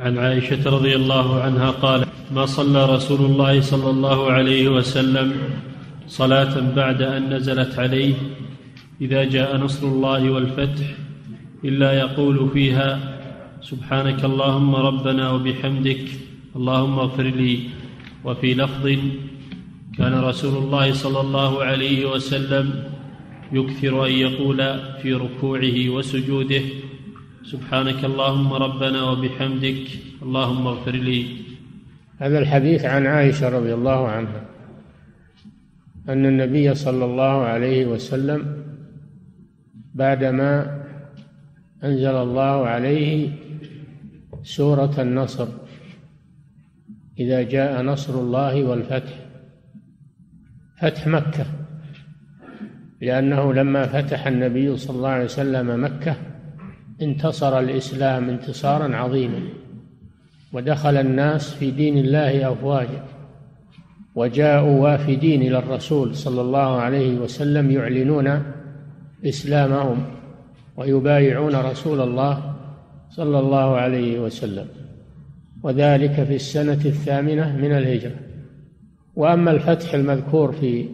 عن عائشة رضي الله عنها قال ما صلى رسول الله صلى الله عليه وسلم صلاة بعد أن نزلت عليه إذا جاء نصر الله والفتح إلا يقول فيها سبحانك اللهم ربنا وبحمدك اللهم اغفر لي. وفي لفظ كان رسول الله صلى الله عليه وسلم يكثر أن يقول في ركوعه وسجوده سبحانك اللهم ربنا وبحمدك اللهم اغفر لي. هذا الحديث عن عائشة رضي الله عنها أن النبي صلى الله عليه وسلم بعدما أنزل الله عليه سورة النصر إذا جاء نصر الله والفتح فتح مكة لأنه لما فتح النبي صلى الله عليه وسلم مكة انتصر الإسلام انتصارا عظيما ودخل الناس في دين الله أفواجا وجاءوا وافدين إلى الرسول صلى الله عليه وسلم يعلنون إسلامهم ويبايعون رسول الله صلى الله عليه وسلم. وذلك في السنة الثامنة من الهجرة. وأما الفتح المذكور في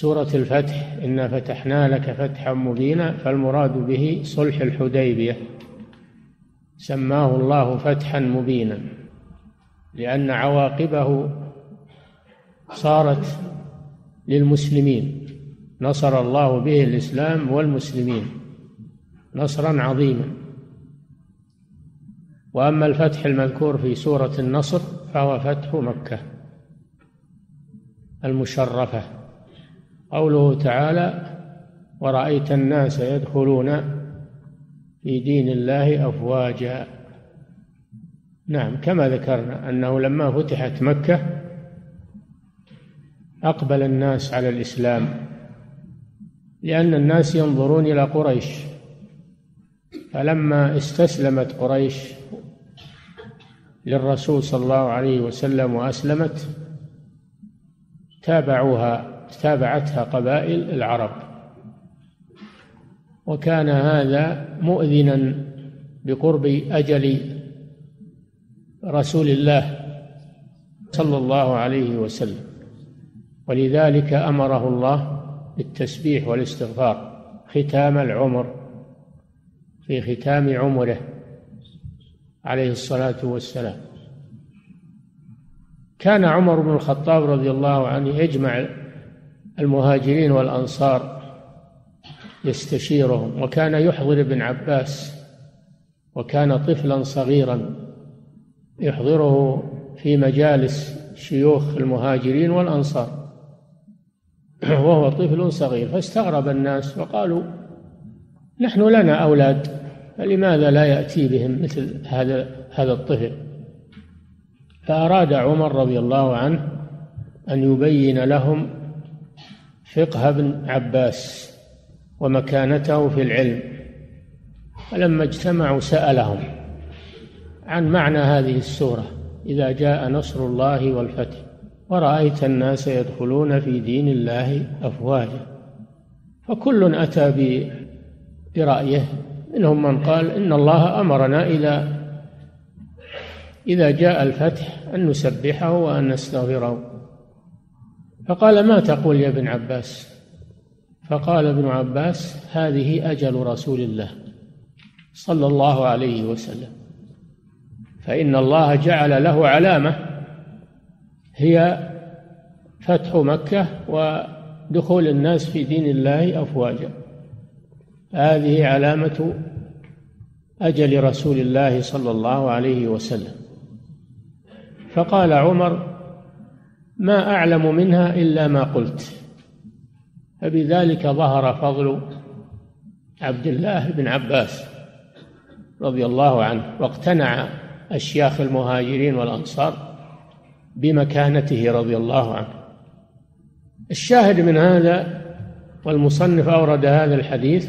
سورة الفتح إنا فتحنا لك فتحا مبينا فالمراد به صلح الحديبية. سماه الله فتحا مبينا لأن عواقبه صارت للمسلمين. نصر الله به الإسلام والمسلمين نصرا عظيما. وأما الفتح المذكور في سورة النصر فهو فتح مكة المشرفة. قوله تعالى ورأيت الناس يدخلون في دين الله أفواجا. نعم كما ذكرنا أنه لما فتحت مكة أقبل الناس على الإسلام لأن الناس ينظرون إلى قريش. فلما استسلمت قريش للرسول صلى الله عليه وسلم وأسلمت تابعوها تابعتها قبائل العرب. وكان هذا مؤذنا بقرب أجل رسول الله صلى الله عليه وسلم. ولذلك أمره الله بالتسبيح والاستغفار ختام العمر في ختام عمره عليه الصلاة والسلام. كان عمر بن الخطاب رضي الله عنه يجمع المهاجرين والأنصار يستشيرهم وكان يحضر ابن عباس وكان طفلا صغيرا يحضره في مجالس شيوخ المهاجرين والأنصار. وهو طفل صغير فاستغرب الناس وقالوا نحن لنا أولاد فلماذا لا يأتي بهم مثل هذا هذا الطفل؟ فأراد عمر رضي الله عنه أن يبين لهم فقه ابن عباس ومكانته في العلم فلما اجتمعوا سألهم عن معنى هذه السورة إذا جاء نصر الله والفتح ورأيت الناس يدخلون في دين الله أفواجا فكل أتى برأيه منهم من قال إن الله أمرنا إذا إذا جاء الفتح أن نسبحه وأن نستغفره. فقال ما تقول يا ابن عباس؟ فقال ابن عباس هذه أجل رسول الله صلى الله عليه وسلم فإن الله جعل له علامة هي فتح مكة ودخول الناس في دين الله أفواجا. هذه علامة أجل رسول الله صلى الله عليه وسلم. فقال عمر ما أعلم منها إلا ما قلت. فبذلك ظهر فضل عبد الله بن عباس رضي الله عنه واقتنع أشياخ المهاجرين والأنصار بمكانته رضي الله عنه. الشاهد من هذا والمصنف أورد هذا الحديث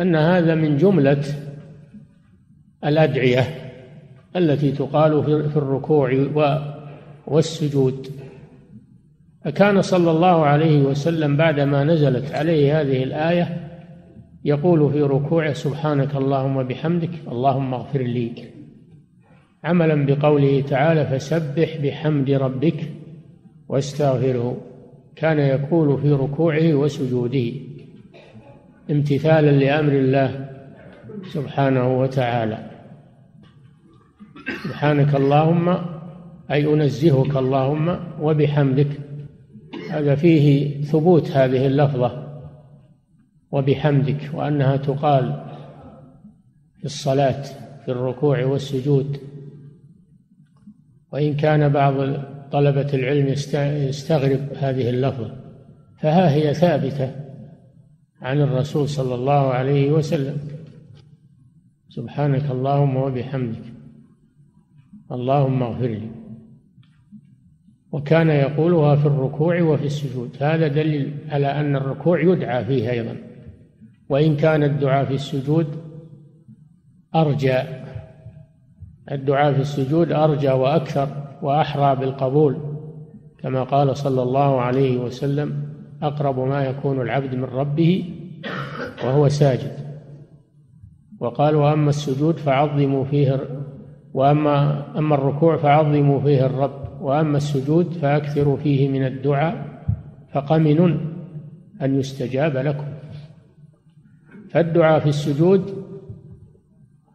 أن هذا من جملة الأدعية التي تقال في الركوع والسجود. فكان صلى الله عليه وسلم بعدما نزلت عليه هذه الآية يقول في ركوعه سبحانك اللهم بحمدك اللهم اغفر لي. عملا بقوله تعالى فسبح بحمد ربك واستغفره. كان يقول في ركوعه وسجوده. امتثالا لأمر الله سبحانه وتعالى. سبحانك اللهم أي أنزهك اللهم وبحمدك. هذا فيه ثبوت هذه اللفظة. وبحمدك وأنها تقال في الصلاة في الركوع والسجود. وإن كان بعض طلبة العلم يستغرب هذه اللفظة فها هي ثابتة عن الرسول صلى الله عليه وسلم. سبحانك اللهم وبحمدك. اللهم اغفر لي. وكان يقولها في الركوع وفي السجود. هذا دليل على أن الركوع يدعى فيه أيضا. وإن كان الدعاء في السجود أرجى. الدعاء في السجود أرجى وأكثر وأحرى بالقبول. كما قال صلى الله عليه وسلم أقرب ما يكون العبد من ربه وهو ساجد. وقال وأما السجود فعظموا فيه واما أما الركوع فعظموا فيه الرب. وأما السجود فأكثروا فيه من الدعاء فقمن أن يستجاب لكم. فالدعاء في السجود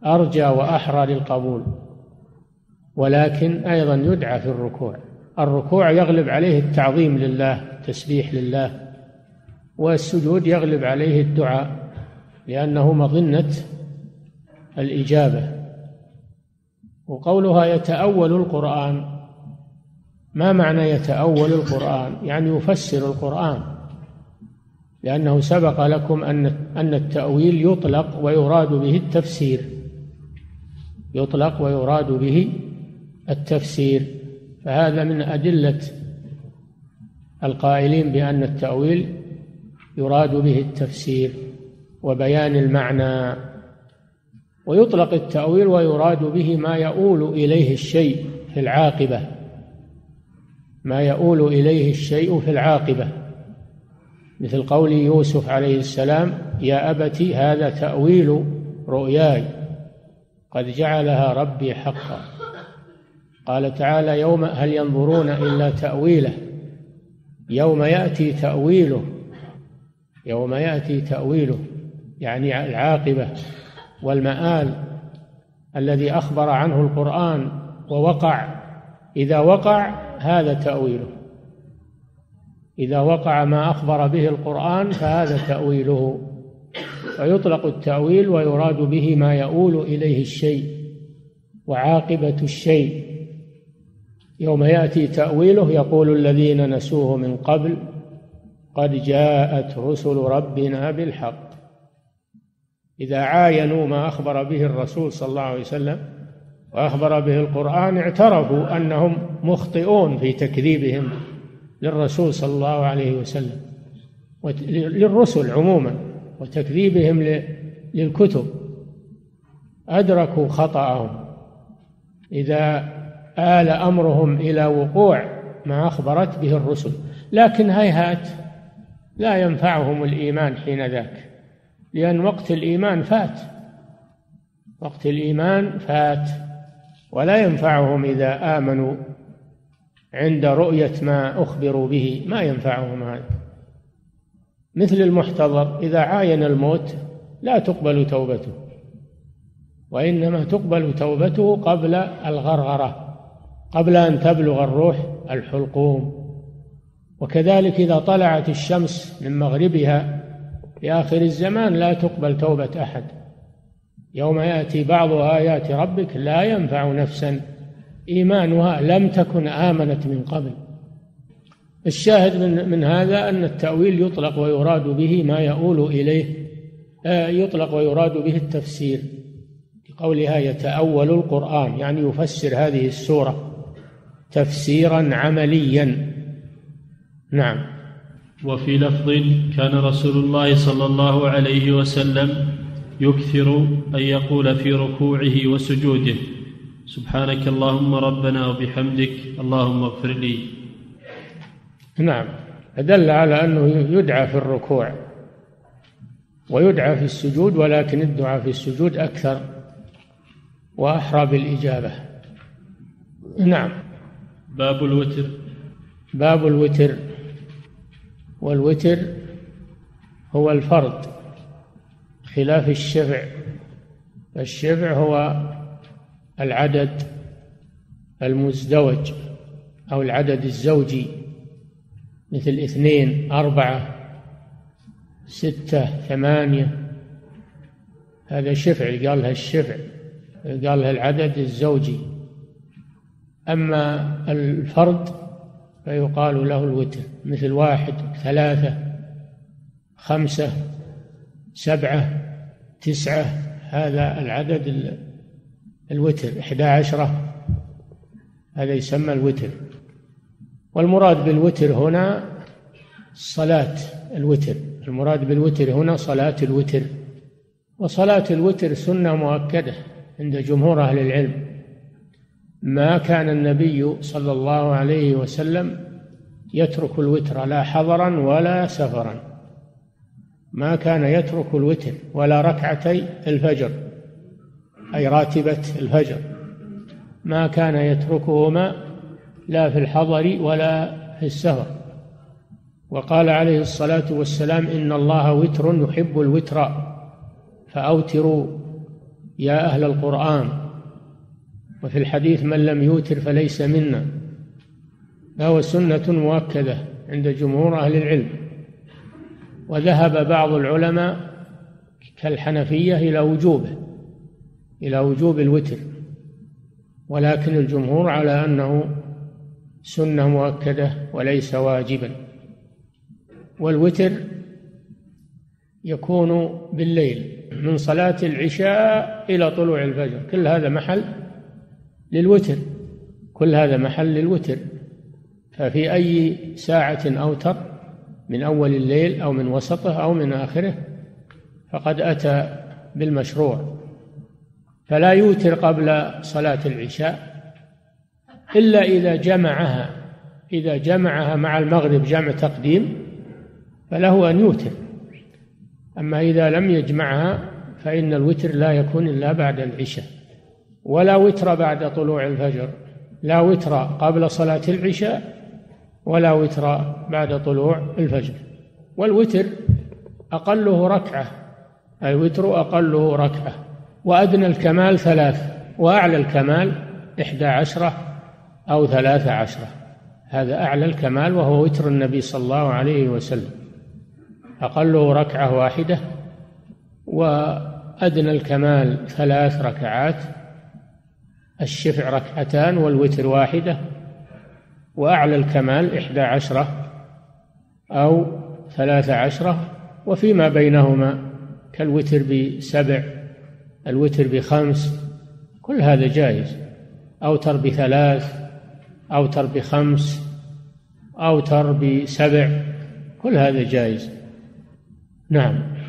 أرجى وأحرى للقبول ولكن أيضا يدعى في الركوع. الركوع يغلب عليه التعظيم لله التسبيح لله والسجود يغلب عليه الدعاء لأنه مظنة الإجابة. وقولها يتأول القرآن ما معنى يتأول القرآن؟ يعني يفسر القرآن. لأنه سبق لكم أن أن التأويل يطلق ويراد به التفسير. يطلق ويراد به التفسير. فهذا من أدلة القائلين بأن التأويل يراد به التفسير وبيان المعنى. ويطلق التأويل ويراد به ما يؤول إليه الشيء في العاقبة. ما يؤول إليه الشيء في العاقبة. مثل قول يوسف عليه السلام يا أبت هذا تأويل رؤياي. قد جعلها ربي حقا. قال تعالى يوم هل ينظرون إلا تأويله؟ يوم يأتي تأويله. يوم يأتي تأويله يعني العاقبة والمآل الذي أخبر عنه القرآن ووقع. إذا وقع هذا تأويله. إذا وقع ما أخبر به القرآن فهذا تأويله. فيطلق التأويل ويراد به ما يؤول إليه الشيء وعاقبة الشيء. يوم يأتي تأويله يقول الذين نسوه من قبل قد جاءت رسل ربنا بالحق. إذا عاينوا ما أخبر به الرسول صلى الله عليه وسلم وأخبر به القرآن اعترفوا أنهم مخطئون في تكذيبهم للرسول صلى الله عليه وسلم للرسل عموما وتكذيبهم للكتب. أدركوا خطأهم. إذا آل أمرهم إلى وقوع ما أخبرت به الرسل. لكن هيهات لا ينفعهم الإيمان حين ذاك لأن وقت الإيمان فات. وقت الإيمان فات. ولا ينفعهم إذا آمنوا عند رؤية ما أخبروا به. ما ينفعهم هذا. مثل المحتضر إذا عاين الموت لا تقبل توبته وإنما تقبل توبته قبل الغرغرة قبل أن تبلغ الروح الحلقوم. وكذلك إذا طلعت الشمس من مغربها في آخر الزمان لا تقبل توبة أحد. يوم يأتي بعض آيات ربك لا ينفع نفسا. إيمانها لم تكن آمنت من قبل. الشاهد من, من هذا أن التأويل يطلق ويراد به ما يؤول إليه آه، يطلق ويراد به التفسير. قولها يتأول القرآن يعني يفسر هذه السورة تفسيرا عمليا. نعم. وفي لفظ كان رسول الله صلى الله عليه وسلم يكثر أن يقول في ركوعه وسجوده. سبحانك اللهم ربنا وبحمدك اللهم اغفر لي. نعم. دل على أنه يدعى في الركوع ويدعى في السجود ولكن الدعاء في السجود أكثر وأحرى بالإجابة. نعم. باب الوتر. باب الوتر. والوتر هو الفرد خلاف الشفع. الشفع هو العدد المزدوج أو العدد الزوجي. مثل اثنين أربعة ستة ثمانية. هذا شفع قالها الشفع قالها العدد الزوجي. أما الفرد فيقال له الوتر مثل واحد ثلاثة خمسة. سبعة تسعة هذا العدد الوتر إحدى عشرة هذا يسمى الوتر. والمراد بالوتر هنا صلاة الوتر. المراد بالوتر هنا صلاة الوتر. وصلاة الوتر سنة مؤكدة عند جمهور أهل العلم. ما كان النبي صلى الله عليه وسلم يترك الوتر لا حضرا ولا سفرا. ما كان يترك الوتر ولا ركعتي الفجر أي راتبة الفجر. ما كان يتركهما لا في الحضر ولا في السفر وقال عليه الصلاة والسلام إن الله وتر يحب الوتر فأوتروا يا أهل القرآن. وفي الحديث من لم يوتر فليس منا. فهو سنة مؤكدة عند جمهور أهل العلم. وذهب بعض العلماء كالحنفية إلى وجوبه إلى وجوب الوتر. ولكن الجمهور على أنه سنة مؤكدة وليس واجبا. والوتر يكون بالليل من صلاة العشاء إلى طلوع الفجر. كل هذا محل للوتر كل هذا محل للوتر. ففي أي ساعة أوتر من أول الليل أو من وسطه أو من آخره فقد أتى بالمشروع. فلا يوتر قبل صلاة العشاء إلا إذا جمعها إذا جمعها مع المغرب جمع تقديم فله أن يوتر. أما إذا لم يجمعها فإن الوتر لا يكون إلا بعد العشاء. ولا وتر بعد طلوع الفجر لا وتر قبل صلاة العشاء ولا وتر بعد طلوع الفجر. والوتر أقله ركعة الوتر أقله ركعة. وأدنى الكمال ثلاث وأعلى الكمال إحدى عشرة أو ثلاثة عشرة. هذا أعلى الكمال وهو وتر النبي صلى الله عليه وسلم. أقله ركعة واحدة وأدنى الكمال ثلاث ركعات الشفع ركعتان والوتر واحدة وأعلى الكمال إحدى عشرة أو ثلاث عشرة وفيما بينهما كالوتر بسبع الوتر بخمس كل هذا جائز. أوتر بثلاث أوتر بخمس أوتر بسبع كل هذا جائز. نعم.